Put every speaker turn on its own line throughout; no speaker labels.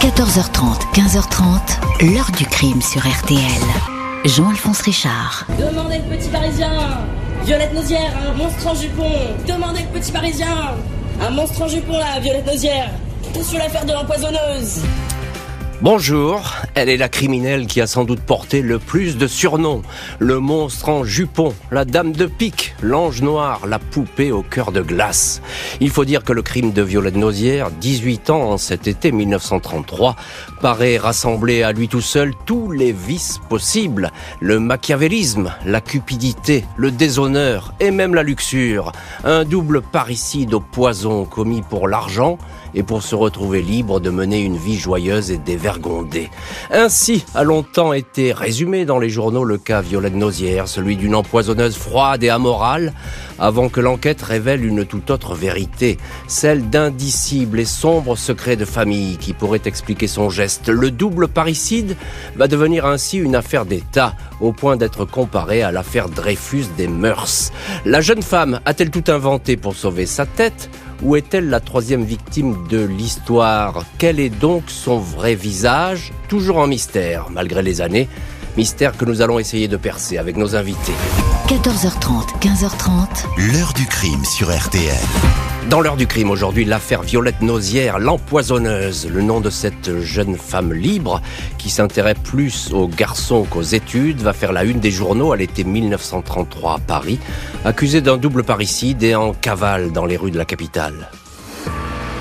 14h30, 15h30, l'heure du crime sur RTL. Jean-Alphonse Richard.
Demandez le petit parisien. Violette Nausière, un monstre en jupon. Demandez le petit parisien. Un monstre en jupon là, Violette Nausière C'est sur l'affaire de l'empoisonneuse
Bonjour, elle est la criminelle qui a sans doute porté le plus de surnoms. Le monstre en jupon, la dame de pique, l'ange noir, la poupée au cœur de glace. Il faut dire que le crime de Violette Nausière, 18 ans en cet été 1933, paraît rassembler à lui tout seul tous les vices possibles. Le machiavélisme, la cupidité, le déshonneur et même la luxure. Un double parricide au poison commis pour l'argent et pour se retrouver libre de mener une vie joyeuse et dévergondée. Ainsi a longtemps été résumé dans les journaux le cas Violette Nausière, celui d'une empoisonneuse froide et amorale, avant que l'enquête révèle une toute autre vérité, celle d'indicibles et sombres secrets de famille qui pourraient expliquer son geste. Le double parricide va devenir ainsi une affaire d'État, au point d'être comparée à l'affaire Dreyfus des mœurs. La jeune femme a-t-elle tout inventé pour sauver sa tête? Ou est-elle la troisième victime de l'histoire? Quel est donc son vrai visage? Toujours en mystère, malgré les années. Mystère que nous allons essayer de percer avec nos invités.
14h30, 15h30.
L'heure du crime sur RTL.
Dans l'heure du crime aujourd'hui, l'affaire Violette Nausière, l'empoisonneuse, le nom de cette jeune femme libre qui s'intéresse plus aux garçons qu'aux études, va faire la une des journaux à l'été 1933 à Paris, accusée d'un double parricide et en cavale dans les rues de la capitale.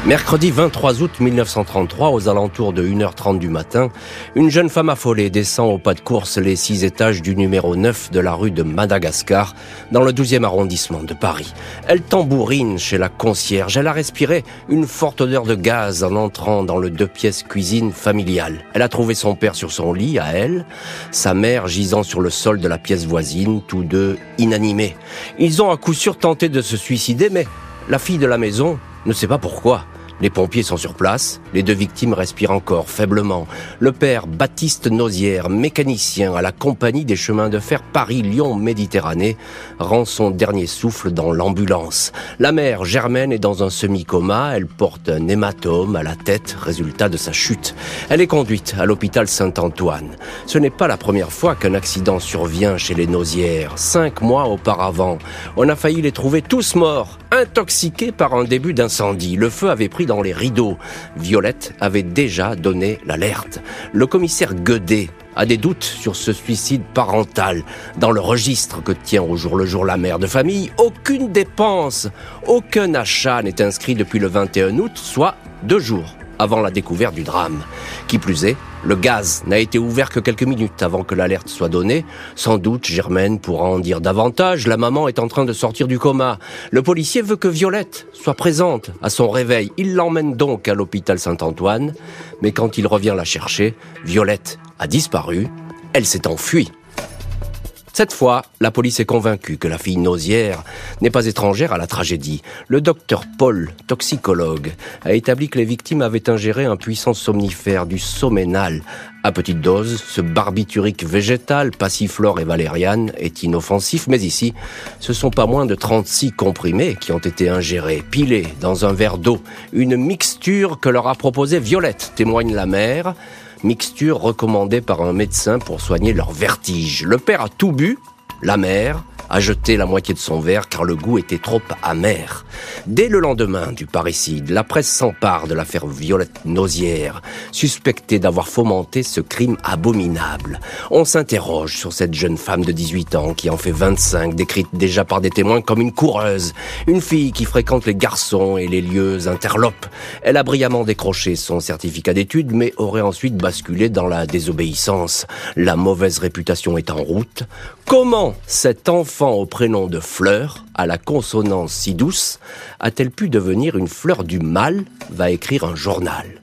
Mercredi 23 août 1933, aux alentours de 1h30 du matin, une jeune femme affolée descend au pas de course les six étages du numéro 9 de la rue de Madagascar, dans le 12e arrondissement de Paris. Elle tambourine chez la concierge. Elle a respiré une forte odeur de gaz en entrant dans le deux pièces cuisine familiale. Elle a trouvé son père sur son lit, à elle, sa mère gisant sur le sol de la pièce voisine, tous deux inanimés. Ils ont à coup sûr tenté de se suicider, mais la fille de la maison ne sait pas pourquoi. Les pompiers sont sur place, les deux victimes respirent encore faiblement. Le père Baptiste Nausière, mécanicien à la compagnie des chemins de fer Paris-Lyon-Méditerranée, rend son dernier souffle dans l'ambulance. La mère Germaine est dans un semi-coma, elle porte un hématome à la tête, résultat de sa chute. Elle est conduite à l'hôpital Saint-Antoine. Ce n'est pas la première fois qu'un accident survient chez les Nausières. Cinq mois auparavant, on a failli les trouver tous morts, intoxiqués par un début d'incendie. Le feu avait pris dans les rideaux. Violette avait déjà donné l'alerte. Le commissaire Guedet a des doutes sur ce suicide parental. Dans le registre que tient au jour le jour la mère de famille, aucune dépense, aucun achat n'est inscrit depuis le 21 août, soit deux jours avant la découverte du drame. Qui plus est, le gaz n'a été ouvert que quelques minutes avant que l'alerte soit donnée. Sans doute, Germaine pourra en dire davantage. La maman est en train de sortir du coma. Le policier veut que Violette soit présente à son réveil. Il l'emmène donc à l'hôpital Saint-Antoine. Mais quand il revient la chercher, Violette a disparu. Elle s'est enfuie. Cette fois, la police est convaincue que la fille nausière n'est pas étrangère à la tragédie. Le docteur Paul, toxicologue, a établi que les victimes avaient ingéré un puissant somnifère du soménal. À petite dose, ce barbiturique végétal, passiflore et valériane, est inoffensif, mais ici, ce sont pas moins de 36 comprimés qui ont été ingérés, pilés dans un verre d'eau. Une mixture que leur a proposée Violette, témoigne la mère mixture recommandée par un médecin pour soigner leur vertige. Le père a tout bu, la mère a jeté la moitié de son verre car le goût était trop amer. Dès le lendemain du parricide, la presse s'empare de l'affaire Violette Nausière, suspectée d'avoir fomenté ce crime abominable. On s'interroge sur cette jeune femme de 18 ans qui en fait 25, décrite déjà par des témoins comme une coureuse, une fille qui fréquente les garçons et les lieux interlopes. Elle a brillamment décroché son certificat d'études mais aurait ensuite basculé dans la désobéissance. La mauvaise réputation est en route. Comment cet enfant au prénom de Fleur, à la consonance si douce, a-t-elle pu devenir une fleur du mal va écrire un journal.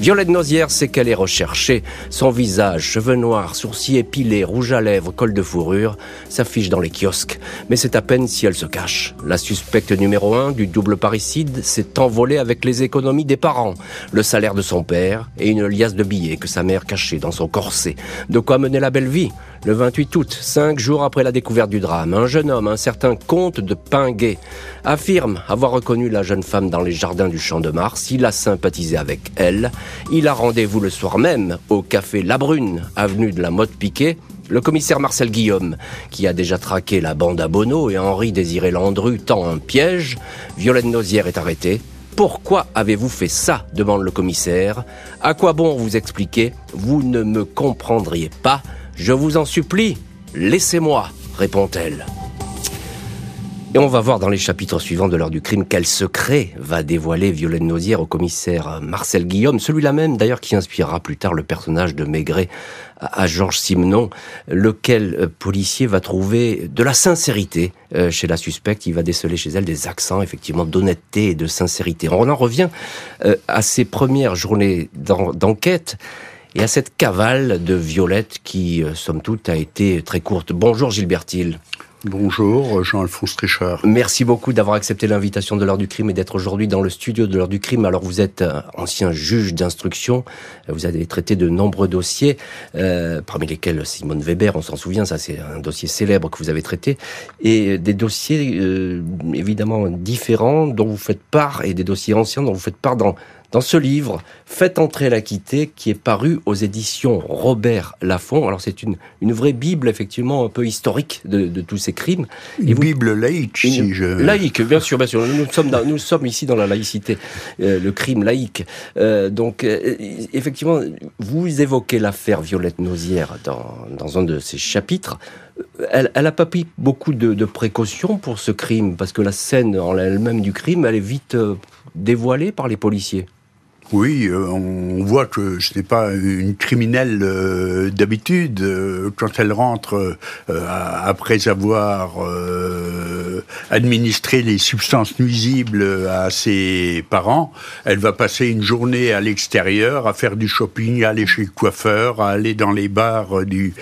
Violette Nausière sait qu'elle est recherchée. Son visage, cheveux noirs, sourcils épilés, rouge à lèvres, col de fourrure, s'affiche dans les kiosques. Mais c'est à peine si elle se cache. La suspecte numéro un du double parricide s'est envolée avec les économies des parents, le salaire de son père et une liasse de billets que sa mère cachait dans son corset. De quoi mener la belle vie Le 28 août, cinq jours après la découverte du drame, un jeune homme, un certain comte de Pinguet, affirme avoir reconnu la jeune femme dans les jardins du Champ de Mars. Il a sympathisé avec elle. Il a rendez-vous le soir même au café La Brune, avenue de la Motte Piquet. Le commissaire Marcel Guillaume, qui a déjà traqué la bande à et Henri Désiré Landru, tend un piège. Violaine Nozière est arrêtée. Pourquoi avez-vous fait ça? demande le commissaire. À quoi bon vous expliquer? Vous ne me comprendriez pas. Je vous en supplie, laissez-moi, répond-elle. Et on va voir dans les chapitres suivants de l'heure du crime quel secret va dévoiler Violaine Nozière au commissaire Marcel Guillaume, celui-là même d'ailleurs qui inspirera plus tard le personnage de Maigret à Georges Simenon, lequel euh, policier va trouver de la sincérité euh, chez la suspecte, il va déceler chez elle des accents effectivement d'honnêteté et de sincérité. On en revient euh, à ces premières journées d'enquête et à cette cavale de Violette qui, somme toute, a été très courte. Bonjour Gilbert Hill.
Bonjour, Jean-Alphonse Trichard.
Merci beaucoup d'avoir accepté l'invitation de l'heure du crime et d'être aujourd'hui dans le studio de l'heure du crime. Alors vous êtes ancien juge d'instruction, vous avez traité de nombreux dossiers, euh, parmi lesquels Simone Weber, on s'en souvient, ça c'est un dossier célèbre que vous avez traité, et des dossiers euh, évidemment différents dont vous faites part, et des dossiers anciens dont vous faites part dans dans ce livre, Faites entrer la quittée, qui est paru aux éditions Robert Laffont. Alors c'est une, une vraie bible, effectivement, un peu historique de, de tous ces crimes.
Une bible laïque, si je...
Laïque, bien sûr, bien sûr. Nous sommes, nous sommes ici dans la laïcité, euh, le crime laïque. Euh, donc, euh, effectivement, vous évoquez l'affaire Violette Nozière dans, dans un de ces chapitres. Elle, elle a pas pris beaucoup de, de, précautions pour ce crime, parce que la scène en elle-même du crime, elle est vite dévoilée par les policiers.
Oui, euh, on voit que ce n'est pas une criminelle euh, d'habitude. Euh, quand elle rentre après avoir administré les substances nuisibles à ses parents, elle va passer une journée à l'extérieur à faire du shopping, à aller chez le coiffeur, à aller dans les bars du,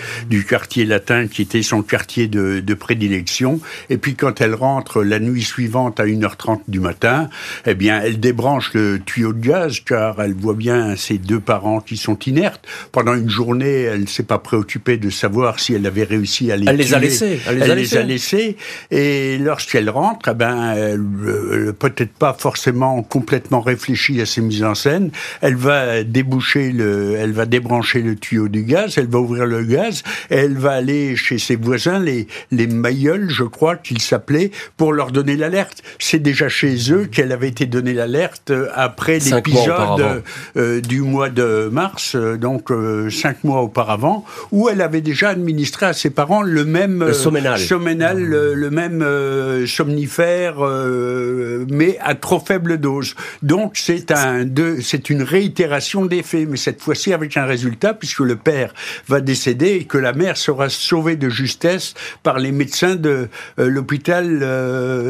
quartier latin qui était son quartier de, de, prédilection. Et puis quand elle rentre la nuit suivante à 1h30 du matin, eh bien elle débranche le tuyau de gaz elle voit bien ses deux parents qui sont inertes. Pendant une journée, elle ne s'est pas préoccupée de savoir si elle avait réussi à les
elle
Les
a laissés,
elle les, a, laissés. Et lorsqu'elle rentre, eh ben, elle, euh, peut-être pas forcément complètement réfléchie à ses mises en scène. Elle va déboucher le, elle va débrancher le tuyau du gaz, elle va ouvrir le gaz, et elle va aller chez ses voisins, les, les Mailleuls, je crois qu'ils s'appelaient, pour leur donner l'alerte. C'est déjà chez eux qu'elle avait été donnée l'alerte après l'épisode euh, du mois de mars, euh, donc euh, cinq mois auparavant, où elle avait déjà administré à ses parents le même
le somménal,
le, même somnifère, mais à trop faible dose. Donc c'est un, c'est une réitération des faits, mais cette fois-ci avec un résultat, puisque le père va décéder et que la mère sera sauvée de justesse par les médecins de l'hôpital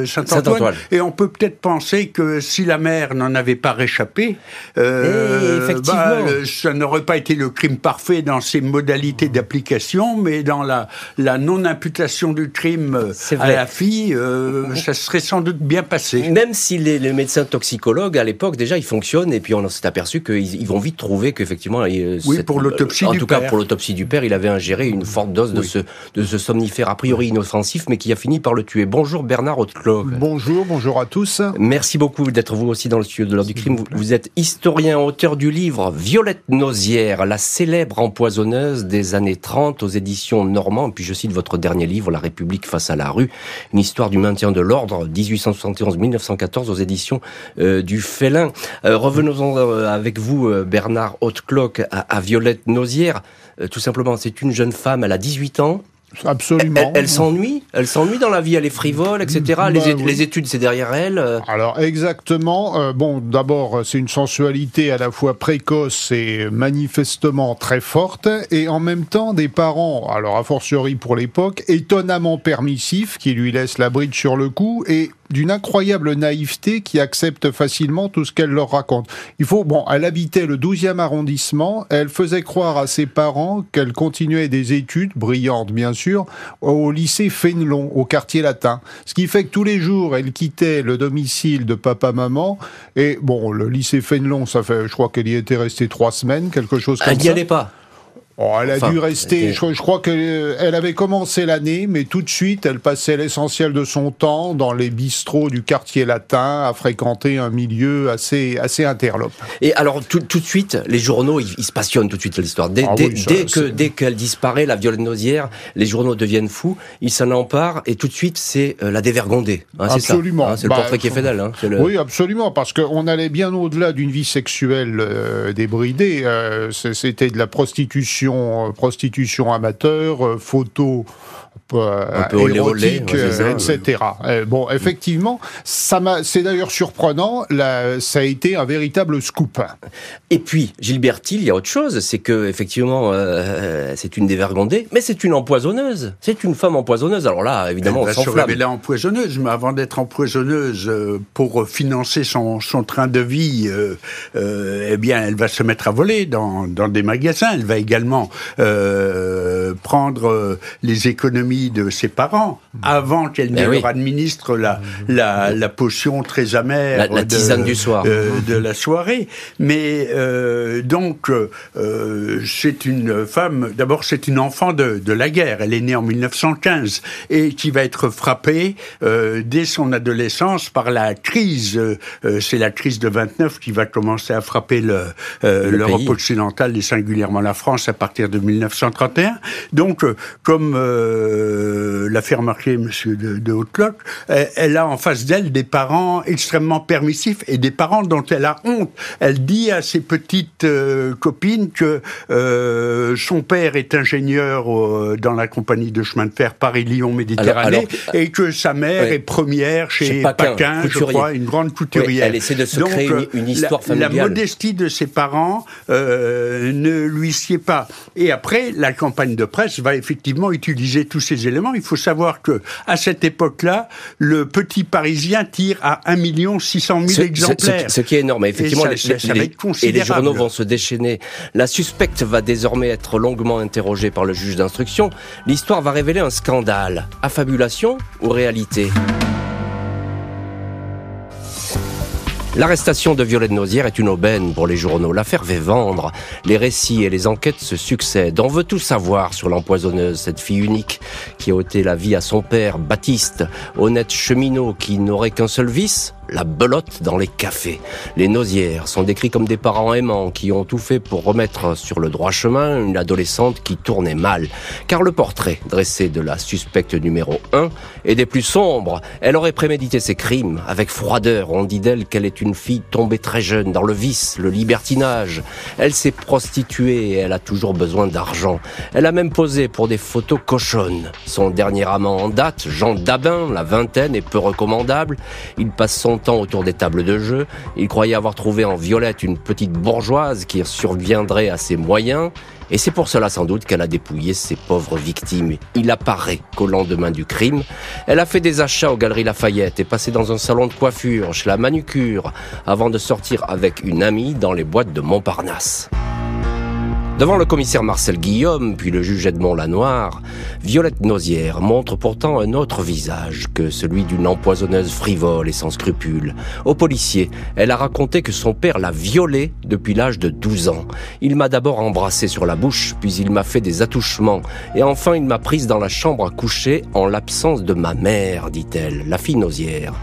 Saint-Antoine. et on peut peut-être penser que si la mère n'en avait pas réchappé,
euh, effectivement. Bah,
ça n'aurait pas été le crime parfait dans ses modalités d'application, mais dans la, la non-imputation du crime à la fille, euh, ça serait sans doute bien passé.
Même si les, médecins toxicologues, à l'époque, déjà, ils fonctionnent, et puis on s'est aperçu qu'ils ils vont vite trouver qu'effectivement...
Euh, oui, pour l'autopsie
En tout cas, pour l'autopsie du père, il avait ingéré une forte dose de, ce, de ce somnifère a priori inoffensif, mais qui a fini par le tuer. Bonjour Bernard Hauteclos.
Bonjour, bonjour à tous.
Merci beaucoup d'être vous aussi dans le studio de l'heure du crime. Vous, vous êtes historien, auteur du livre Violette Nozière, la célèbre empoisonneuse des années 30 aux éditions Normand. Puis je cite votre dernier livre, La République face à la rue, une histoire du maintien de l'ordre, 1871-1914 aux éditions euh, du Félin. Euh, revenons euh, avec vous, Bernard Hautecloque, à, à Violette Nozière. tout simplement, c'est une jeune femme, elle a 18 ans.
Absolument.
Elle, s'ennuie Elle s'ennuie dans la vie, elle est frivole, etc. Bah les, études, c'est derrière elle euh.
Alors, exactement. Euh, bon, d'abord, c'est une sensualité à la fois précoce et manifestement très forte, et en même temps, des parents, alors a fortiori pour l'époque, étonnamment permissifs, qui lui laissent la bride sur le cou, et d'une incroyable naïveté qui accepte facilement tout ce qu'elle leur raconte. Il faut, bon, elle habitait le 12e arrondissement, elle faisait croire à ses parents qu'elle continuait des études, brillantes bien sûr, au lycée Fénelon, au quartier latin. Ce qui fait que tous les jours, elle quittait le domicile de papa-maman, et bon, le lycée Fénelon, ça fait, je crois qu'elle y était restée trois semaines, quelque chose comme ça.
Elle n'y allait pas
Oh, elle a dû rester. Je, crois qu'elle avait commencé l'année, mais tout de suite, elle passait l'essentiel de son temps dans les bistrots du quartier latin, à fréquenter un milieu assez, assez interlope.
Et alors, tout, tout de suite, les journaux, ils, se passionnent tout de suite l'histoire. Dès, ah dès, que, dès qu'elle disparaît, la Violette Nausière, les journaux deviennent fous, ils s'en emparent, et tout de suite, c'est euh, la dévergondée.
Hein, absolument.
Hein, c'est le portrait qui est fait d'elle. Hein,
Oui, absolument, parce qu'on allait bien au-delà d'une vie sexuelle euh, débridée. Euh, c'était de la prostitution euh, prostitution, amateur, euh, photo un peu érotique, etc. bon, effectivement, ça m'a, c'est d'ailleurs surprenant. Là, ça a été un véritable scoop.
Et puis, Gilberti, il y a autre chose, c'est que effectivement, euh, c'est une dévergondée, mais c'est une empoisonneuse. C'est une femme empoisonneuse. Alors là, évidemment,
elle va se empoisonneuse, mais avant d'être empoisonneuse, pour financer son, son train de vie, eh bien, elle va se mettre à voler dans, dans des magasins. Elle va également euh, prendre euh, les économies de ses parents avant qu'elle ne eh leur administre la, la, la, potion très amère
la, tisane du soir.
Euh, de la soirée. Mais donc, c'est une femme, d'abord c'est une enfant de, de, la guerre, elle est née en 1915 et qui va être frappée dès son adolescence par la crise, c'est la crise de 29 qui va commencer à frapper l'Europe occidentale et singulièrement la France à partir de 1931. Donc, euh, comme euh, l'a fait remarquer M. de, de Hautecloque, elle a en face d'elle des parents extrêmement permissifs et des parents dont elle a honte. Elle dit à ses petites euh, copines que son père est ingénieur dans la compagnie de chemin de fer Paris-Lyon-Méditerranée et que sa mère est première chez, Paquin, je crois, une grande couturière.
elle essaie de se créer une, histoire familiale.
La modestie de ses parents ne lui sied pas. Et après, la campagne de presse va effectivement utiliser tous ces éléments. Il faut savoir que à cette époque-là, le petit Parisien tire à 1 600 000 exemplaires.
Ce, qui est énorme. Effectivement, et, et les journaux vont se déchaîner. La suspecte va désormais être longuement interrogée par le juge d'instruction. L'histoire va révéler un scandale. Affabulation ou réalité? L'arrestation de Violette Nausière est une aubaine pour les journaux. L'affaire fait vendre. Les récits et les enquêtes se succèdent. On veut tout savoir sur l'empoisonneuse, cette fille unique qui a ôté la vie à son père, Baptiste, honnête cheminot qui n'aurait qu'un seul vice, la belote dans les cafés. Les nausières sont décrits comme des parents aimants qui ont tout fait pour remettre sur le droit chemin une adolescente qui tournait mal. Car le portrait dressé de la suspecte numéro 1 est des plus sombres. Elle aurait prémédité ses crimes avec froideur. On dit d'elle qu'elle est une fille tombée très jeune dans le vice, le libertinage. Elle s'est prostituée et elle a toujours besoin d'argent. Elle a même posé pour des photos cochonnes. Son dernier amant en date, Jean Dabin, la vingtaine, est peu recommandable. Il passe son autour des tables de jeu. Il croyait avoir trouvé en Violette une petite bourgeoise qui surviendrait à ses moyens. Et c'est pour cela sans doute qu'elle a dépouillé ses pauvres victimes. Il apparaît qu'au lendemain du crime, elle a fait des achats aux Galeries Lafayette et passé dans un salon de coiffure, chez la manucure, avant de sortir avec une amie dans les boîtes de Montparnasse. Devant le commissaire Marcel Guillaume, puis le juge Edmond Lanoir, Violette Nausière montre pourtant un autre visage que celui d'une empoisonneuse frivole et sans scrupules. Au policier, elle a raconté que son père l'a violée depuis l'âge de 12 ans. Il m'a d'abord embrassé sur la bouche, puis il m'a fait des attouchements, et enfin il m'a prise dans la chambre à coucher en l'absence de ma mère, dit-elle, la fille Nausière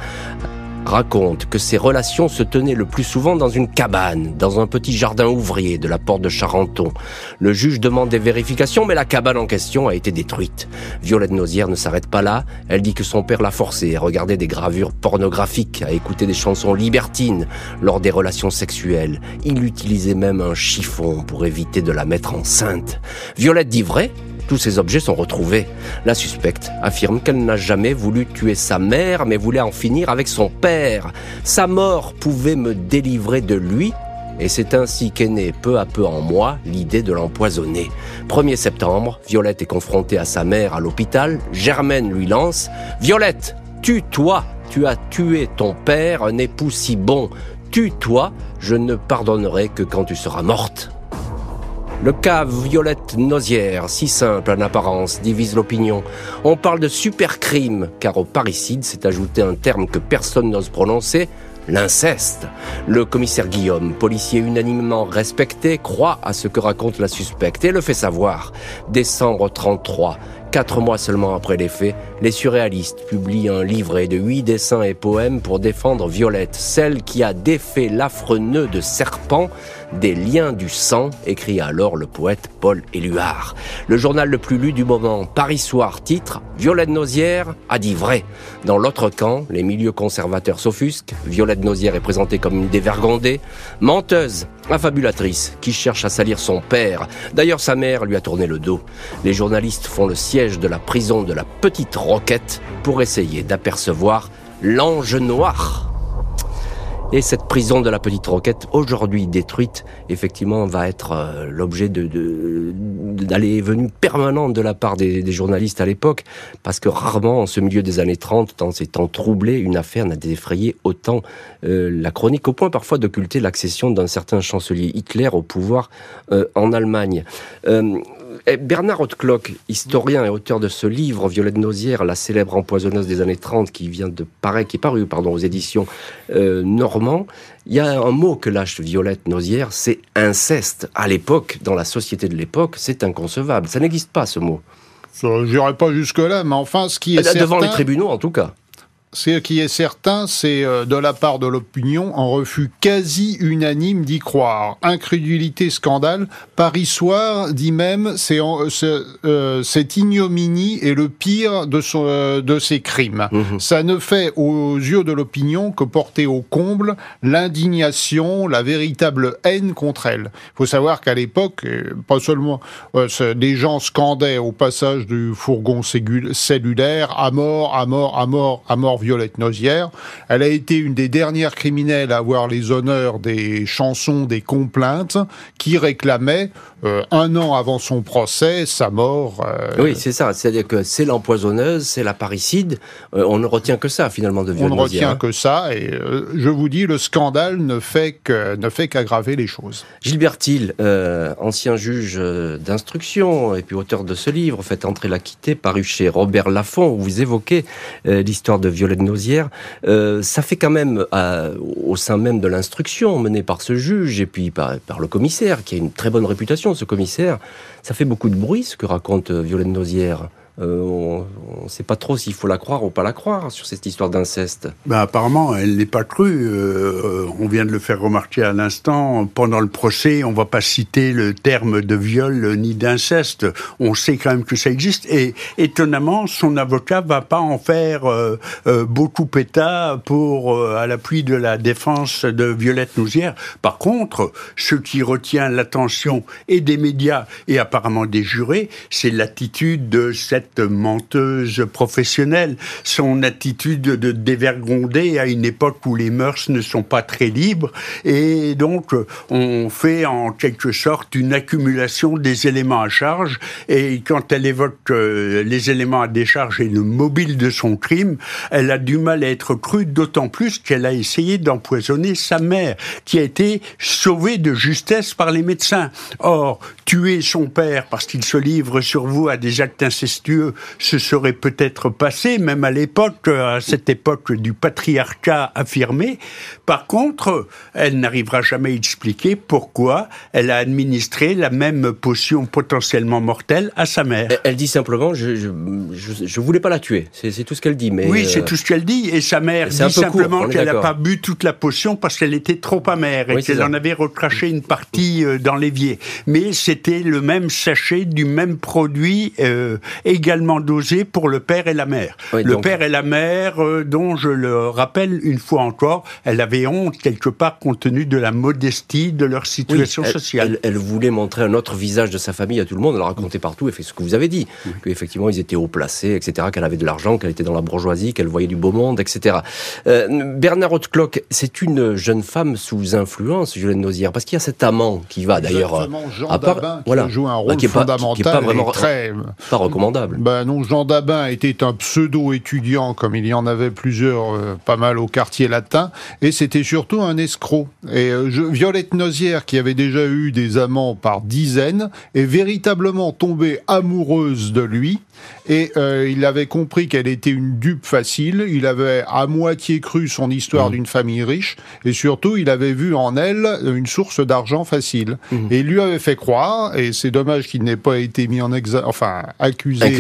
raconte que ses relations se tenaient le plus souvent dans une cabane, dans un petit jardin ouvrier de la porte de Charenton. Le juge demande des vérifications, mais la cabane en question a été détruite. Violette Nausière ne s'arrête pas là. Elle dit que son père l'a forcée à regarder des gravures pornographiques, à écouter des chansons libertines lors des relations sexuelles. Il utilisait même un chiffon pour éviter de la mettre enceinte. Violette dit vrai tous ces objets sont retrouvés. La suspecte affirme qu'elle n'a jamais voulu tuer sa mère, mais voulait en finir avec son père. Sa mort pouvait me délivrer de lui, et c'est ainsi qu'est née peu à peu en moi l'idée de l'empoisonner. 1er septembre, Violette est confrontée à sa mère à l'hôpital. Germaine lui lance Violette, tue-toi Tu as tué ton père, un époux si bon. Tue-toi, je ne pardonnerai que quand tu seras morte. Le cas Violette Nausière, si simple en apparence, divise l'opinion. On parle de supercrime, car au parricide s'est ajouté un terme que personne n'ose prononcer, l'inceste. Le commissaire Guillaume, policier unanimement respecté, croit à ce que raconte la suspecte et le fait savoir. Décembre 33, Quatre mois seulement après les faits, les surréalistes publient un livret de huit dessins et poèmes pour défendre Violette, celle qui a défait l'affreux nœud de serpent des liens du sang, écrit alors le poète Paul Éluard. Le journal le plus lu du moment, Paris Soir, titre Violette Nausière a dit vrai. Dans l'autre camp, les milieux conservateurs s'offusquent. Violette Nausière est présentée comme une dévergondée, menteuse, affabulatrice, qui cherche à salir son père. D'ailleurs, sa mère lui a tourné le dos. Les journalistes font le siège de la prison de la Petite Roquette pour essayer d'apercevoir l'ange noir. Et cette prison de la Petite Roquette, aujourd'hui détruite, effectivement, va être euh, l'objet de, d'aller et venue de la part des, journalistes à l'époque, parce que rarement, en ce milieu des années 30, dans ces temps troublés, une affaire n'a défrayé autant euh, la chronique, au point parfois d'occulter l'accession d'un certain chancelier Hitler au pouvoir euh, en Allemagne. Eh, Bernard Hautecloque, historien et auteur de ce livre, Violette Nausière, la célèbre empoisonneuse des années 30, qui vient de paraître, qui est paru, pardon, aux éditions euh, Normand, il y a un mot que lâche Violette Nausière, c'est inceste. À l'époque, dans la société de l'époque, c'est inconcevable. Ça n'existe pas, ce mot.
Je n'irai pas jusque-là, mais enfin, ce qui est
euh, Devant les tribunaux, en tout cas.
Ce qui est certain, c'est euh, de la part de l'opinion un refus quasi unanime d'y croire. Incrédulité, scandale. Paris Soir dit même c'est euh, cette ignominie est le pire de, son, euh, de ses crimes. Mhm. Ça ne fait aux yeux de l'opinion que porter au comble l'indignation, la véritable haine contre elle. Il faut savoir qu'à l'époque, pas seulement des gens scandaient au passage du fourgon cellulaire à mort, à mort, à mort, à mort Violette Nozière. Elle a été une des dernières criminelles à avoir les honneurs des chansons des complaintes qui réclamaient euh, un an avant son procès sa mort.
Euh, oui, c'est ça. C'est-à-dire que c'est l'empoisonneuse, c'est la parricide. Euh, on ne retient que ça finalement de Violette
On ne retient que ça. Et je vous dis, le scandale ne fait que ne fait qu'aggraver les choses.
Gilbert Thiel, ancien juge d'instruction et puis auteur de ce livre, Faites entrer l'acquitté, paru chez Robert Laffont, où vous évoquez l'histoire de Violette Nausière, euh, ça fait quand même, euh, au sein même de l'instruction menée par ce juge et puis par, le commissaire, qui a une très bonne réputation, ce commissaire, ça fait beaucoup de bruit ce que raconte Violette Nausière. Euh, on ne sait pas trop s'il faut la croire ou pas la croire sur cette histoire d'inceste.
Ben, apparemment, elle n'est pas crue. Euh, on vient de le faire remarquer à l'instant. Pendant le procès, on ne va pas citer le terme de viol ni d'inceste. On sait quand même que ça existe. Et étonnamment, son avocat va pas en faire euh, beaucoup état pour à l'appui de la défense de Violette Nouzière. Par contre, ce qui retient l'attention et des médias et apparemment des jurés, c'est l'attitude de cette menteuse professionnelle, son attitude de dévergonder à une époque où les mœurs ne sont pas très libres, et donc on fait en quelque sorte une accumulation des éléments à charge, et quand elle évoque euh, les éléments à décharge et le mobile de son crime, elle a du mal à être crue, d'autant plus qu'elle a essayé d'empoisonner sa mère, qui a été sauvée de justesse par les médecins. Or, tuer son père parce qu'il se livre sur vous à des actes incestueux, se serait peut-être passé, même à l'époque, à cette époque du patriarcat affirmé. Par contre, elle n'arrivera jamais à expliquer pourquoi elle a administré la même potion potentiellement mortelle à sa mère.
Elle dit simplement, je, je, voulais pas la tuer. C'est tout ce qu'elle dit. Mais
oui, c'est euh, tout ce qu'elle dit. Et sa mère dit simplement qu'elle n'a pas bu toute la potion parce qu'elle était trop amère et qu'elle en avait recraché une partie euh, dans l'évier. Mais c'était le même sachet du même produit euh, également dosé pour le père et la mère. le père et la mère, euh, dont je le rappelle une fois encore, elle avait honte quelque part compte tenu de la modestie de leur situation sociale.
Elle, voulait montrer un autre visage de sa famille à tout le monde, elle racontait partout, et fait ce que vous avez dit, qu'effectivement ils étaient haut placés, etc., qu'elle avait de l'argent, qu'elle était dans la bourgeoisie, qu'elle voyait du beau monde, etc. Euh, Bernard Hautecloque, c'est une jeune femme sous influence, Julienne Nausière, parce qu'il y a cet amant qui va d'ailleurs
à part, voilà, qui joue un rôle fondamental,
pas, vraiment, très... pas recommandable.
Ben non, Jean Dabin était un pseudo-étudiant, comme il y en avait plusieurs, euh, pas mal au quartier latin, et c'était surtout un escroc. Et euh, Violette Nozière, qui avait déjà eu des amants par dizaines, est véritablement tombée amoureuse de lui, et euh, il avait compris qu'elle était une dupe facile, il avait à moitié cru son histoire mmh. d'une famille riche, et surtout il avait vu en elle une source d'argent facile. Mmh. Et il lui avait fait croire, et c'est dommage qu'il n'ait pas été mis en examen, enfin accusé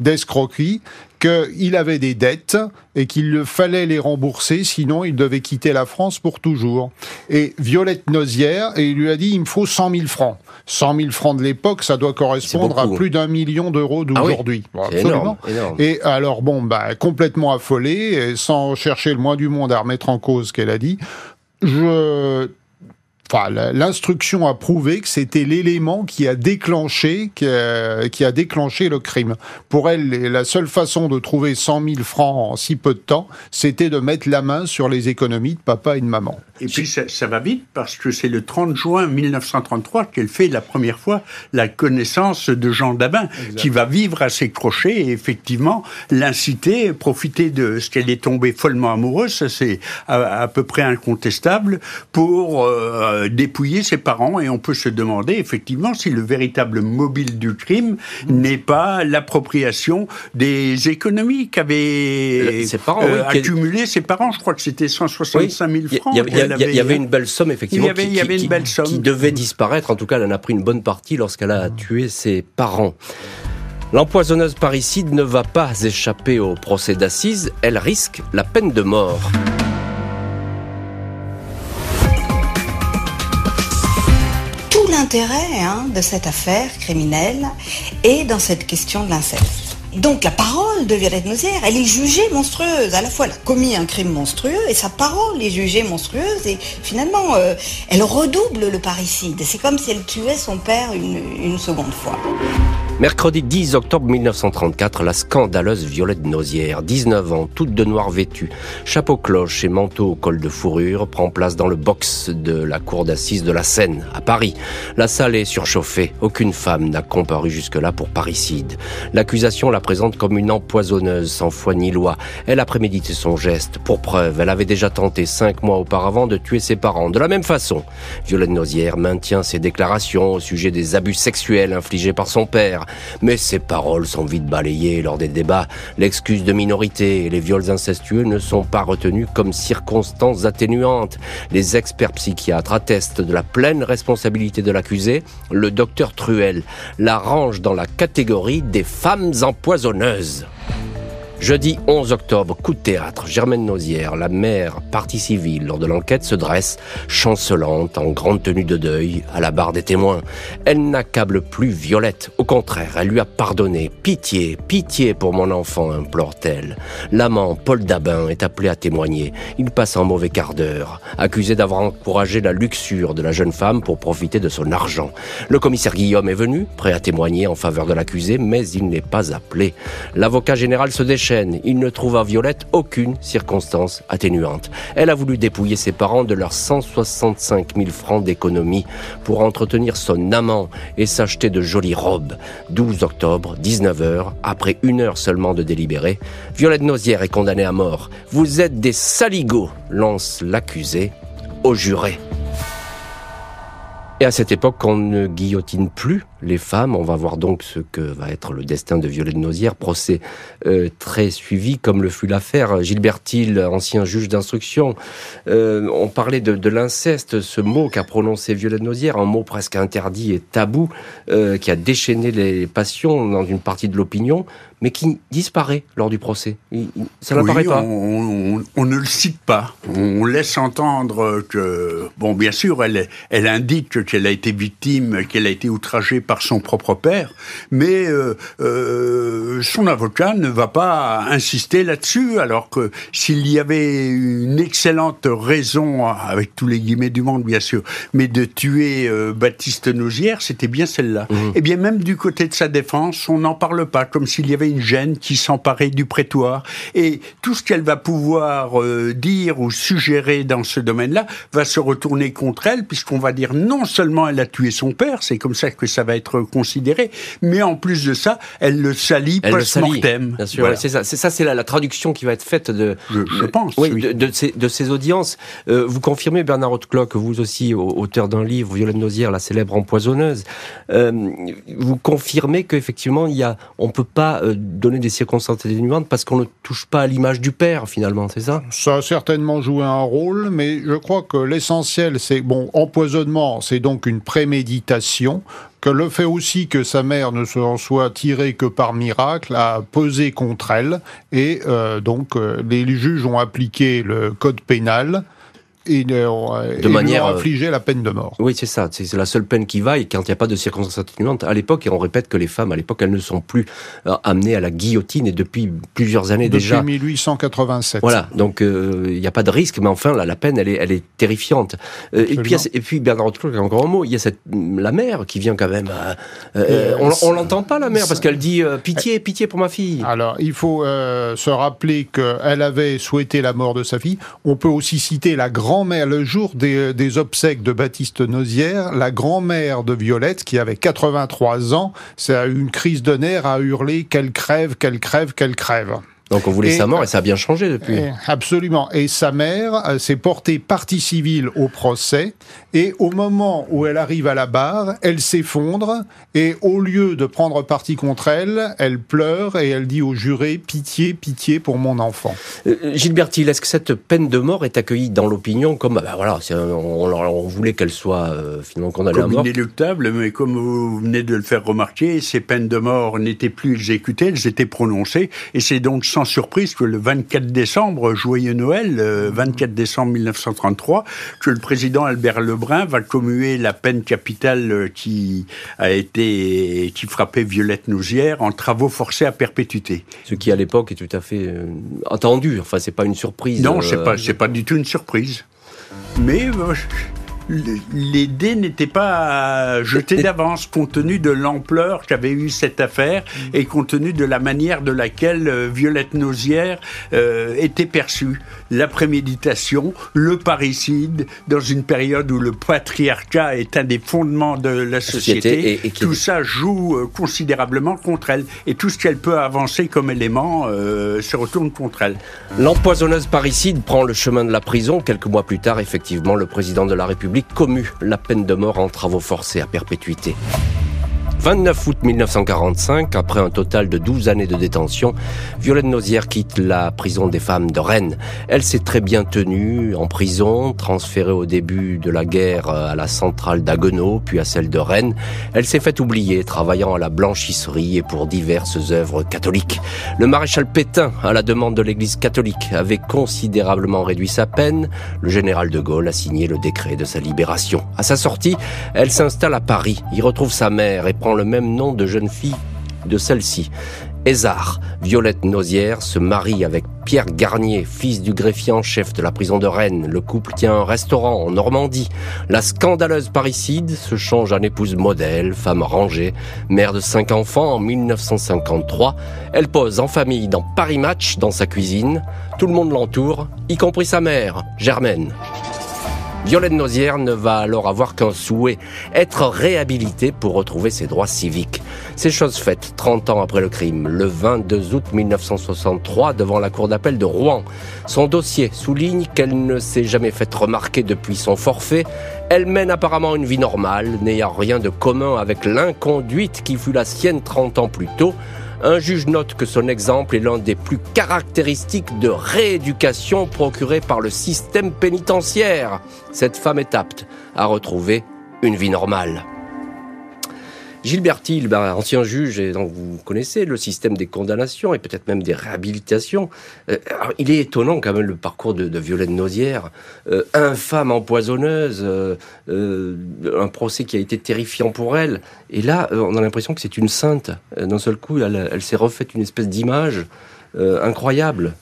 d'escroquerie, qu'il avait des dettes et qu'il fallait les rembourser, sinon il devait quitter la France pour toujours. Et Violette Nozière, et il lui a dit, il me faut 100 000 francs. 100 000 francs de l'époque, ça doit correspondre à plus d'un million d'euros ah d'aujourd'hui.
absolument.
Et alors, bon, bah, complètement affolé, sans chercher le moins du monde à remettre en cause ce qu'elle a dit, je Enfin, l'instruction a prouvé que c'était l'élément qui a déclenché qui a, déclenché le crime. Pour elle, la seule façon de trouver 100 000 francs en si peu de temps, c'était de mettre la main sur les économies de papa et de maman.
Et puis ça, va vite parce que c'est le 30 juin 1933 qu'elle fait la première fois la connaissance de Jean Dabin, qui va vivre à ses crochets et effectivement l'inciter, profiter de ce qu'elle est tombée follement amoureuse, ça c'est à, peu près incontestable, pour euh, dépouiller ses parents. Et on peut se demander effectivement si le véritable mobile du crime n'est pas l'appropriation des économies qu'avaient euh, accumulées ses parents. Je crois que c'était 165 000 francs
il y, avait une belle somme, effectivement, qui, devait disparaître. En tout cas, elle en a pris une bonne partie lorsqu'elle a tué ses parents. L'empoisonneuse parricide ne va pas échapper au procès d'assises, elle risque la peine de mort.
Hein, de cette affaire criminelle est dans cette question de l'inceste. Donc la parole de Violette Nozière, elle est jugée monstrueuse. À la fois, elle a commis un crime monstrueux et sa parole est jugée monstrueuse. Et finalement, euh, elle redouble le parricide. C'est comme si elle tuait son père une seconde fois.
Mercredi 10 octobre 1934, la scandaleuse Violette Nozière, 19 ans, toute de noir vêtue, chapeau cloche et manteau au col de fourrure, prend place dans le box de la cour d'assises de la Seine, à Paris. La salle est surchauffée. Aucune femme n'a comparu jusque-là pour parricide. L'accusation la présente comme une empoisonneuse sans foi ni loi. Elle a prémédité son geste. Pour preuve, elle avait déjà tenté cinq mois auparavant de tuer ses parents. De la même façon, Violette Nozière maintient ses déclarations au sujet des abus sexuels infligés par son père mais ces paroles sont vite balayées lors des débats. L'excuse de minorité et les viols incestueux ne sont pas retenus comme circonstances atténuantes. Les experts psychiatres attestent de la pleine responsabilité de l'accusé. Le docteur Truel la range dans la catégorie des femmes empoisonneuses. Jeudi 11 octobre, coup de théâtre, Germaine Nozière, la mère, partie civile, lors de l'enquête, se dresse, chancelante, en grande tenue de deuil, à la barre des témoins. Elle n'accable plus Violette. Au contraire, elle lui a pardonné. Pitié, pitié pour mon enfant, implore-t-elle. L'amant, Paul Dabin, est appelé à témoigner. Il passe un mauvais quart d'heure, accusé d'avoir encouragé la luxure de la jeune femme pour profiter de son argent. Le commissaire Guillaume est venu, prêt à témoigner en faveur de l'accusé, mais il n'est pas appelé. L'avocat général se il ne trouve à Violette aucune circonstance atténuante. Elle a voulu dépouiller ses parents de leurs 165 000 francs d'économie pour entretenir son amant et s'acheter de jolies robes. 12 octobre, 19h, après une heure seulement de délibéré, Violette Nozière est condamnée à mort. Vous êtes des saligots, lance l'accusé au juré. Et à cette époque, on ne guillotine plus les femmes. On va voir donc ce que va être le destin de Violette Nozière, procès euh, très suivi comme le fut l'affaire. Gilbert Thiel, ancien juge d'instruction, euh, on parlait de, l'inceste, ce mot qu'a prononcé Violette Nozière, un mot presque interdit et tabou, euh, qui a déchaîné les passions dans une partie de l'opinion mais qui disparaît lors du procès. Ça n'apparaît pas.
On, ne le cite pas. On laisse entendre que, bon, bien sûr, elle, elle indique qu'elle a été victime, qu'elle a été outragée par son propre père, mais euh, euh, son avocat ne va pas insister là-dessus, alors que s'il y avait une excellente raison, avec tous les guillemets du monde, bien sûr, mais de tuer euh, Baptiste Nozière, c'était bien celle-là. Mmh. Et eh bien même du côté de sa défense, on n'en parle pas, comme s'il y avait une gêne qui s'emparait du prétoire. Et tout ce qu'elle va pouvoir dire ou suggérer dans ce domaine-là va se retourner contre elle, puisqu'on va dire non seulement elle a tué son père, c'est comme ça que ça va être considéré, mais en plus de ça, elle le salit post-mortem.
Bien sûr, c'est ça. C'est ça, c'est la, traduction qui va être faite de.
Je, pense.
Oui, De, ces, de, ces, audiences. Euh, vous confirmez, Bernard Hautecloque, vous aussi, auteur d'un livre, Violaine Nozière, la célèbre empoisonneuse. Euh, vous confirmez qu'effectivement, il y a, on peut pas euh, donner des circonstances atténuantes parce qu'on ne touche pas à l'image du père, finalement, c'est ça?
Ça a certainement joué un rôle, mais je crois que l'essentiel, c'est bon, empoisonnement, c'est donc une préméditation le fait aussi que sa mère ne se soit tirée que par miracle a pesé contre elle. Et euh, donc euh, les juges ont appliqué le code pénal et, de manière euh, infliger la peine de mort.
Oui, c'est ça. C'est la seule peine qui vaille quand il n'y a pas de circonstances atténuantes. À l'époque, et on répète que les femmes, à l'époque, elles ne sont plus euh, amenées à la guillotine et depuis plusieurs années déjà.
Depuis 1887.
Voilà. Donc euh, il n'y a pas de risque, mais enfin, la peine, elle est, elle est terrifiante. et puis, et puis Bernard Claude, encore un mot. Il y a cette la mère qui vient quand même. on, on l'entend pas la mère parce qu'elle dit pitié, pitié pour ma fille.
Alors il faut se rappeler qu'elle avait souhaité la mort de sa fille. On peut aussi citer la grande grand-mère, le jour des, obsèques de Baptiste Nozière, la grand-mère de Violette, qui avait 83 ans, a eu une crise de nerfs, a hurlé qu'elle crève, qu'elle crève, qu'elle crève.
Donc on voulait sa mort et ça a bien changé depuis.
Absolument. Et sa mère euh, s'est portée partie civile au procès et au moment où elle arrive à la barre, elle s'effondre et au lieu de prendre parti contre elle, elle pleure et elle dit au juré pitié, pitié pour mon enfant.
Euh, Gilbertil, est-ce que cette peine de mort est accueillie dans l'opinion comme bah voilà, on, voulait qu'elle soit euh, finalement condamnée
à
mort
inéluctable, mais comme vous venez de le faire remarquer, ces peines de mort n'étaient plus exécutées, elles étaient prononcées et c'est donc sans surprise que le 24 décembre, joyeux Noël, 24 décembre 1933, que le président Albert Lebrun va commuer la peine capitale euh, qui a été, qui frappait Violette Nouzière en travaux forcés à perpétuité.
Ce qui à l'époque est tout à fait euh, attendu. Enfin, c'est pas une surprise.
Non, c'est euh, pas, c'est pas du tout une surprise. Mais les dés n'étaient pas jetés d'avance compte tenu de l'ampleur qu'avait eu cette affaire et compte tenu de la manière de laquelle euh, Violette Nausière euh, était perçue. La préméditation, le parricide, dans une période où le patriarcat est un des fondements de la société, et, tout ça joue euh, considérablement contre elle. Et tout ce qu'elle peut avancer comme élément se retourne contre elle.
L'empoisonneuse parricide prend le chemin de la prison. Quelques mois plus tard, effectivement, le président de la République commu la peine de mort en travaux forcés à perpétuité. 29 août 1945, après un total de 12 années de détention, Violaine Nozière quitte la prison des femmes de Rennes. Elle s'est très bien tenue en prison, transférée au début de la guerre à la centrale d'Aguenau, puis à celle de Rennes. Elle s'est fait oublier, travaillant à la blanchisserie et pour diverses œuvres catholiques. Le maréchal Pétain, à la demande de l'église catholique, avait considérablement réduit sa peine. Le général de Gaulle a signé le décret de sa libération. À sa sortie, elle s'installe à Paris, y retrouve sa mère et prend le même nom de jeune fille de celle-ci. Ézard, Violette Nozière, se marie avec Pierre Garnier, fils du greffier en chef de la prison de Rennes. Le couple tient un restaurant en Normandie. La scandaleuse parricide se change en épouse modèle, femme rangée, mère de cinq enfants en 1953. Elle pose en famille dans Paris Match, dans sa cuisine. Tout le monde l'entoure, y compris sa mère, Germaine. Violaine Nozière ne va alors avoir qu'un souhait, être réhabilitée pour retrouver ses droits civiques. C'est chose faite 30 ans après le crime, le 22 août 1963, devant la cour d'appel de Rouen. Son dossier souligne qu'elle ne s'est jamais fait remarquer depuis son forfait. Elle mène apparemment une vie normale, n'ayant rien de commun avec l'inconduite qui fut la sienne 30 ans plus tôt. Un juge note que son exemple est l'un des plus caractéristiques de rééducation procurée par le système pénitentiaire. Cette femme est apte à retrouver une vie normale. Gilbert Thiel, ben, ancien juge, et donc vous connaissez le système des condamnations et peut-être même des réhabilitations. Euh, il est étonnant quand même le parcours de, de Violaine Nozière, euh, infâme empoisonneuse, euh, un procès qui a été terrifiant pour elle. Et là, on a l'impression que c'est une sainte. D'un seul coup, elle, elle s'est refaite une espèce d'image incroyable.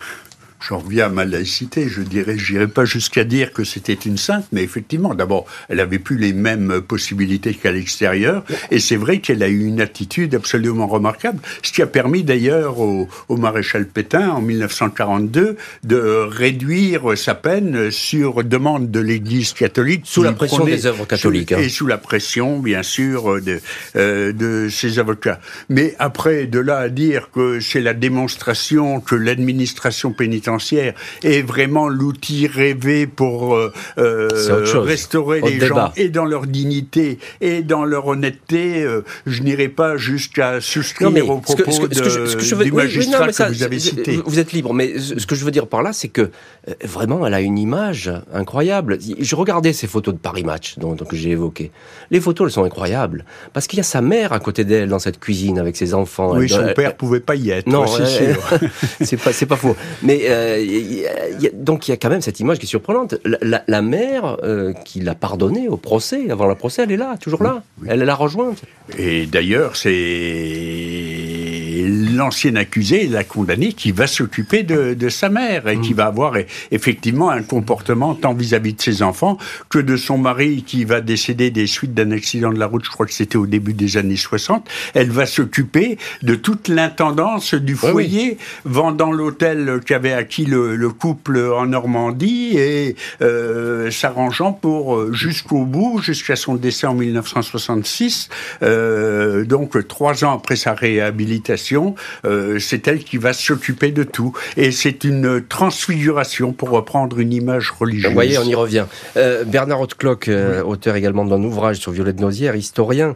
J'en reviens à ma laïcité. Je dirais, j'irai pas jusqu'à dire que c'était une sainte, mais effectivement, d'abord, elle avait plus les mêmes possibilités qu'à l'extérieur, et c'est vrai qu'elle a eu une attitude absolument remarquable, ce qui a permis d'ailleurs au, maréchal Pétain en 1942 de réduire sa peine sur demande de l'Église catholique
sous la pression des œuvres catholiques
hein. et sous la pression, bien sûr, de euh, de ses avocats. Mais après, de là à dire que c'est la démonstration que l'administration pénitentiaire est vraiment l'outil rêvé pour euh, euh restaurer les gens et dans leur dignité et dans leur honnêteté, euh, je n'irai pas jusqu'à souscrire aux propos du magistrat que vous avez cité.
Vous êtes libre, mais ce que je veux dire par là, c'est que vraiment, elle a une image incroyable. Je regardais ces photos de Paris Match, dont, que j'ai évoquées. Les photos, elles sont incroyables. Parce qu'il y a sa mère à côté d'elle dans cette cuisine avec ses enfants.
Oui, son père pouvait pas y être.
Non, c'est pas, c'est pas faux. Mais euh, donc il y a quand même cette image qui est surprenante. La, mère euh, qui l'a pardonné au procès, avant le procès, elle est là, toujours là. Elle l'a rejointe.
Et d'ailleurs, c'est l'ancien accusé, la condamnée, qui va s'occuper de, de, sa mère et qui mm. va avoir effectivement un comportement tant vis-à-vis de ses enfants que de son mari qui va décéder des suites d'un accident de la route. Je crois que c'était au début des années 60. Elle va s'occuper de toute l'intendance du foyer, vendant l'hôtel qu'avait acquis le, le, couple en Normandie et euh, s'arrangeant pour euh, jusqu'au bout, jusqu'à son décès en 1966. Euh, donc trois ans après sa réhabilitation, euh, c'est elle qui va s'occuper de tout. Et c'est une transfiguration pour reprendre une image religieuse. Vous
voyez, on y revient. Euh, Bernard Hautecloc, euh, auteur également d'un ouvrage sur Violette Nozière, historien.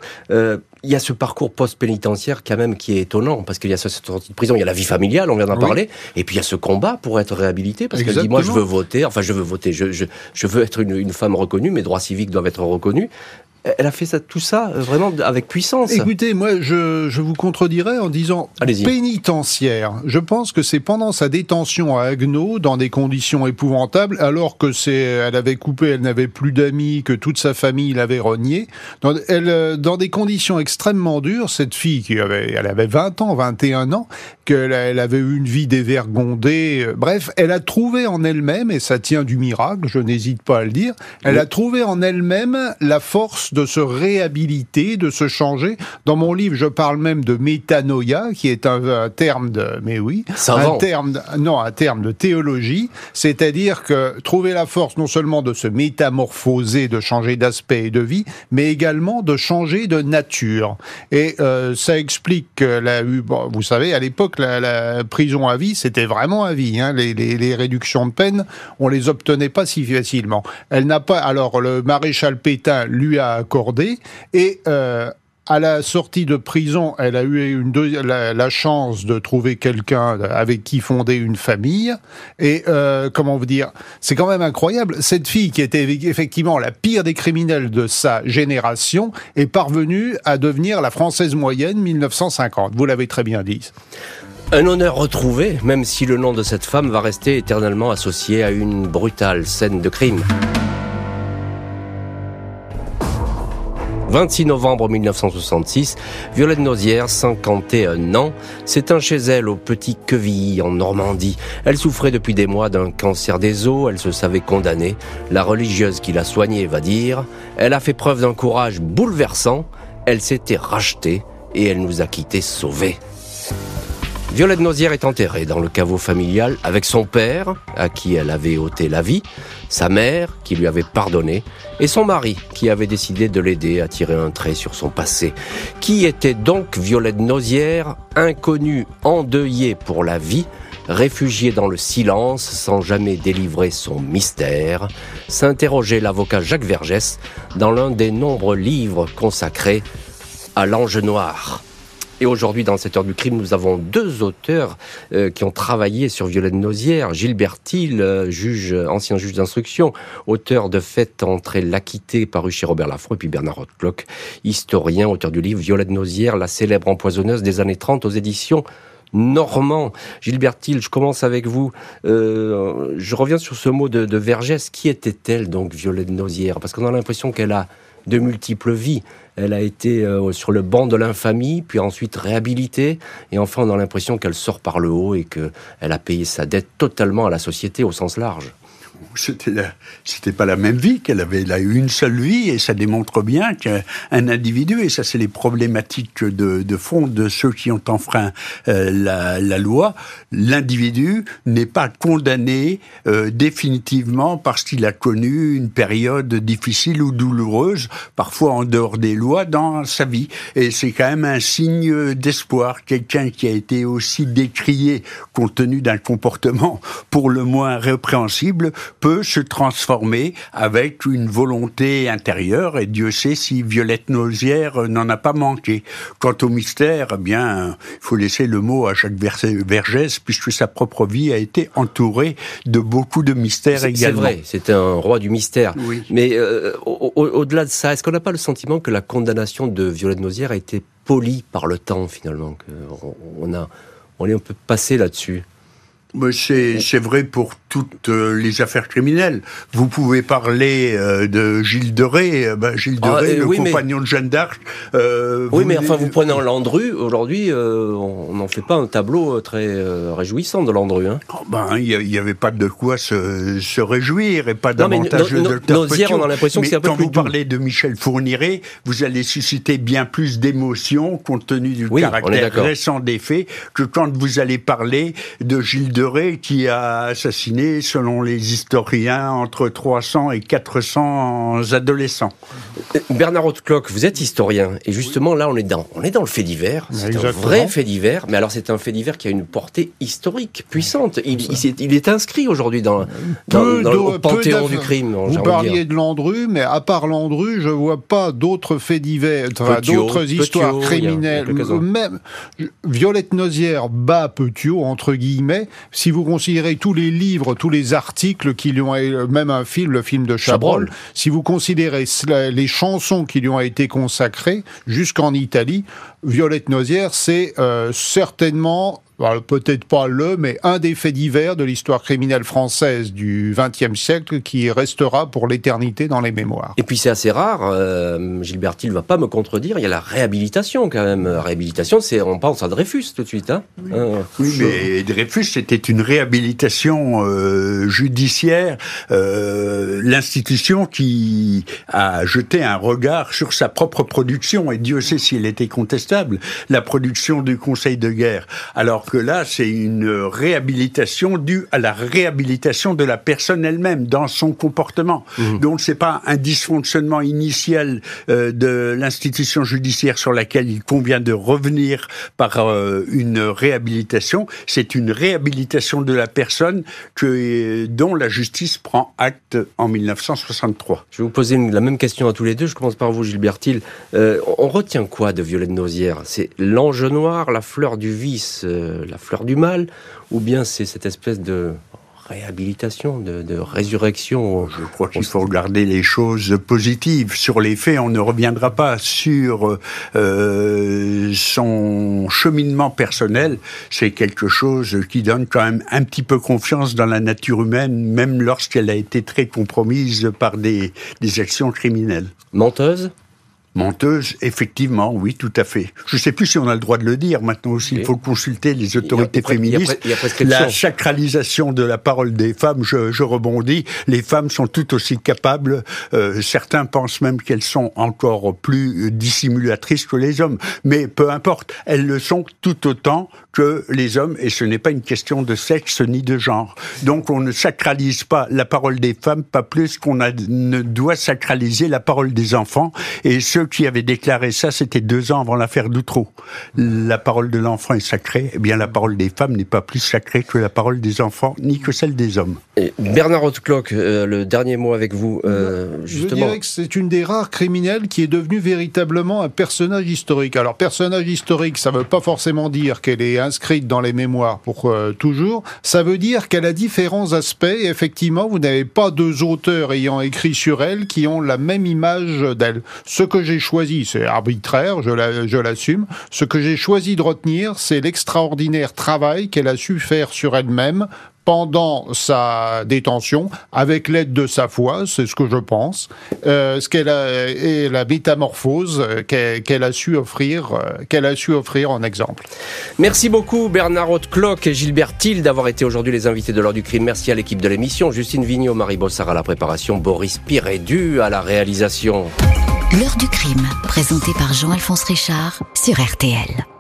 Il y a ce parcours post-pénitentiaire quand même qui est étonnant parce qu'il y a cette sortie de prison, il y a la vie familiale, on vient d'en parler, et puis il y a ce combat pour être réhabilité parce qu'elle dit moi je veux voter, enfin je veux voter, je, je, je veux être une, une, femme reconnue, mes droits civiques doivent être reconnus elle a fait ça, tout ça euh, vraiment avec puissance.
Écoutez, moi, je, je vous contredirais en disant pénitentiaire. Je pense que c'est pendant sa détention à Agno, dans des conditions épouvantables, alors que c'est, elle avait coupé, elle n'avait plus d'amis, que toute sa famille l'avait renié. Dans, elle, euh, dans des conditions extrêmement dures, cette fille qui avait, elle avait 20 ans, 21 ans, qu'elle elle avait eu une vie dévergondée. Euh, bref, elle a trouvé en elle-même, et ça tient du miracle, je n'hésite pas à le dire, elle a trouvé en elle-même la force de se réhabiliter, de se changer. Dans mon livre, je parle même de métanoïa, qui est un, terme de, mais oui, un terme, non, un terme de théologie, c'est-à-dire que trouver la force non seulement de se métamorphoser, de changer d'aspect et de vie, mais également de changer de nature. Et euh, ça explique que la, bon, vous savez, à l'époque, la, prison à vie, c'était vraiment à vie. Hein. Les, les, les, réductions de peine, on les obtenait pas si facilement. Elle n'a pas. Alors le maréchal Pétain lui a accordé et euh, à la sortie de prison, elle a eu la, chance de trouver quelqu'un avec qui fonder une famille. Et euh, comment vous dire, c'est quand même incroyable. Cette fille qui était effectivement la pire des criminels de sa génération est parvenue à devenir la française moyenne 1950. Vous l'avez très bien dit.
Un honneur retrouvé, même si le nom de cette femme va rester éternellement associé à une brutale scène de crime. 26 novembre 1966, Violette Nozière, 51 ans, s'éteint chez elle au Petit Quevilly, en Normandie. Elle souffrait depuis des mois d'un cancer des os, elle se savait condamnée. La religieuse qui l'a soignée va dire, elle a fait preuve d'un courage bouleversant, elle s'était rachetée et elle nous a quittés sauvés. Violette Nozière est enterrée dans le caveau familial avec son père, à qui elle avait ôté la vie, sa mère, qui lui avait pardonné, et son mari, qui avait décidé de l'aider à tirer un trait sur son passé. Qui était donc Violette Nozière, inconnue, endeuillée pour la vie, réfugiée dans le silence sans jamais délivrer son mystère, s'interrogeait l'avocat Jacques Vergès dans l'un des nombreux livres consacrés à l'ange noir. Et aujourd'hui, dans cette heure du crime, nous avons deux auteurs euh, qui ont travaillé sur Violette Nozière. Gilbert Thiel, euh, juge, ancien juge d'instruction, auteur de Faites entrer l'acquitté, paru chez Robert Laffont, et puis Bernard Rothbloch, historien, auteur du livre Violette Nozière, la célèbre empoisonneuse des années 30 aux éditions Normand. Gilbert Thiel, je commence avec vous. Euh, je reviens sur ce mot de, de Vergès. Qui était-elle donc, Violette Nozière? Parce qu'on a l'impression qu'elle a de multiples vies. Elle a été euh, sur le banc de l'infamie, puis ensuite réhabilitée, et enfin on a l'impression qu'elle sort par le haut et qu'elle a payé sa dette totalement à la société au sens large
c'était c'était pas la même vie qu'elle avait. Elle a eu une seule vie et ça démontre bien qu'un individu, et ça c'est les problématiques de, de, fond de ceux qui ont enfreint euh, la, la, loi, l'individu n'est pas condamné euh, définitivement parce qu'il a connu une période difficile ou douloureuse, parfois en dehors des lois, dans sa vie. Et c'est quand même un signe d'espoir. Quelqu'un qui a été aussi décrié compte tenu d'un comportement pour le moins répréhensible peut se transformer avec une volonté intérieure, et Dieu sait si Violette Nausière n'en a pas manqué. Quant au mystère, eh bien, il faut laisser le mot à Jacques Vergès, puisque sa propre vie a été entourée de beaucoup de mystères également.
C'est vrai, c'est un roi du mystère. Mais euh, au-delà de ça, est-ce qu'on n'a pas le sentiment que la condamnation de Violette Nausière a été polie par le temps, finalement qu'on a, on est un peu passé là-dessus?
C'est vrai pour toutes euh, les affaires criminelles. Vous pouvez parler euh, de Gilles de Ré, euh, ben, Gilles de ah, Ré, le compagnon de Jeanne d'Arc.
oui, mais enfin, vous prenez Landru, aujourd'hui, on n'en fait pas un tableau très réjouissant de Landru. Hein.
Oh, ben, il n'y avait pas de quoi se, réjouir et pas davantage de
on a l'impression que c'est un peu
quand vous parlez de Michel Fourniret, vous allez susciter bien plus d'émotions compte tenu du caractère récent des faits que quand vous allez parler de Gilles de Qui a assassiné selon les historiens, entre 300 et 400 adolescents.
Bernard Hautecloque, vous êtes historien, et justement là, on est dans, on est dans le fait divers. C'est un vrai fait divers, mais alors c'est un fait divers qui a une portée historique puissante. Il, il, est, inscrit aujourd'hui dans, dans, le panthéon du crime.
Vous parliez de Landru, mais à part Landru, je vois pas d'autres faits divers, d'autres histoires criminelles. Même Violette Nozière bat Petiot, entre guillemets, si vous considérez tous les livres tous les articles qui lui ont, même un film, le film de Chabrol, si vous considérez les chansons qui lui ont été consacrées jusqu'en Italie, Violette Nozière, c'est euh, certainement peut-être pas le, mais un des faits divers de l'histoire criminelle française du XXe siècle qui restera pour l'éternité dans les mémoires.
Et puis c'est assez rare, euh, Gilbert il ne va pas me contredire, il y a la réhabilitation quand même. Réhabilitation, c'est on pense à Dreyfus tout de suite. Hein
oui. Euh, mais Dreyfus, c'était une réhabilitation euh, judiciaire, euh, l'institution qui a jeté un regard sur sa propre production, et Dieu sait si elle était contestable, la production du Conseil de guerre. Alors que là, c'est une réhabilitation due à la réhabilitation de la personne elle-même dans son comportement. Donc, mmh. Donc, c'est pas un dysfonctionnement initial euh, de l'institution judiciaire sur laquelle il convient de revenir par euh, une réhabilitation. C'est une réhabilitation de la personne que, dont la justice prend acte en 1963.
Je vais vous poser la même question à tous les deux. Je commence par vous, Gilbert Hill. Euh, on retient quoi de Violette Nausière C'est l'ange noir, la fleur du vice la fleur du mal, ou bien c'est cette espèce de réhabilitation, de, résurrection.
Je crois qu'il faut regarder les choses positives. Sur les faits, on ne reviendra pas sur euh, son cheminement personnel. C'est quelque chose qui donne quand même un petit peu confiance dans la nature humaine, même lorsqu'elle a été très compromise par des, des actions criminelles.
Menteuse?
Menteuse, effectivement, oui, tout à fait. Je ne sais plus si on a le droit de le dire maintenant aussi. Il faut consulter les autorités féministes. la sacralisation de la parole des femmes, je, je rebondis. Les femmes sont tout aussi capables. Euh, certains pensent même qu'elles sont encore plus dissimulatrices que les hommes. Mais peu importe, elles le sont tout autant que les hommes. Et ce n'est pas une question de sexe ni de genre. Donc on ne sacralise pas la parole des femmes, pas plus qu'on ne doit sacraliser la parole des enfants. Et ce qui avait déclaré ça, c'était deux ans avant l'affaire Doutreau. La parole de l'enfant est sacrée, eh bien la parole des femmes n'est pas plus sacrée que la parole des enfants, ni que celle des hommes.
Bernard Hautecloque, euh, le dernier mot avec vous, euh, justement.
Je dirais que c'est une des rares criminelles qui est devenue véritablement un personnage historique. Alors, personnage historique, ça ne veut pas forcément dire qu'elle est inscrite dans les mémoires pour euh, toujours. Ça veut dire qu'elle a différents aspects. Effectivement, vous n'avez pas deux auteurs ayant écrit sur elle qui ont la même image d'elle. Ce que j'ai choisi, c'est arbitraire, je l'assume. Ce que j'ai choisi de retenir, c'est l'extraordinaire travail qu'elle a su faire sur elle-même pendant sa détention avec l'aide de sa foi, c'est ce que je pense, euh, ce qu'elle a et la métamorphose qu'elle a su offrir, euh, qu'elle a su offrir en exemple.
Merci beaucoup Bernard Haute-Cloque et Gilbert Thiel d'avoir été aujourd'hui les invités de l'heure du crime. Merci à l'équipe de l'émission, Justine Vignot, Marie Bossard à la préparation, Boris Pirédu à la réalisation.
L'heure du crime, présenté par Jean-Alphonse Richard sur RTL.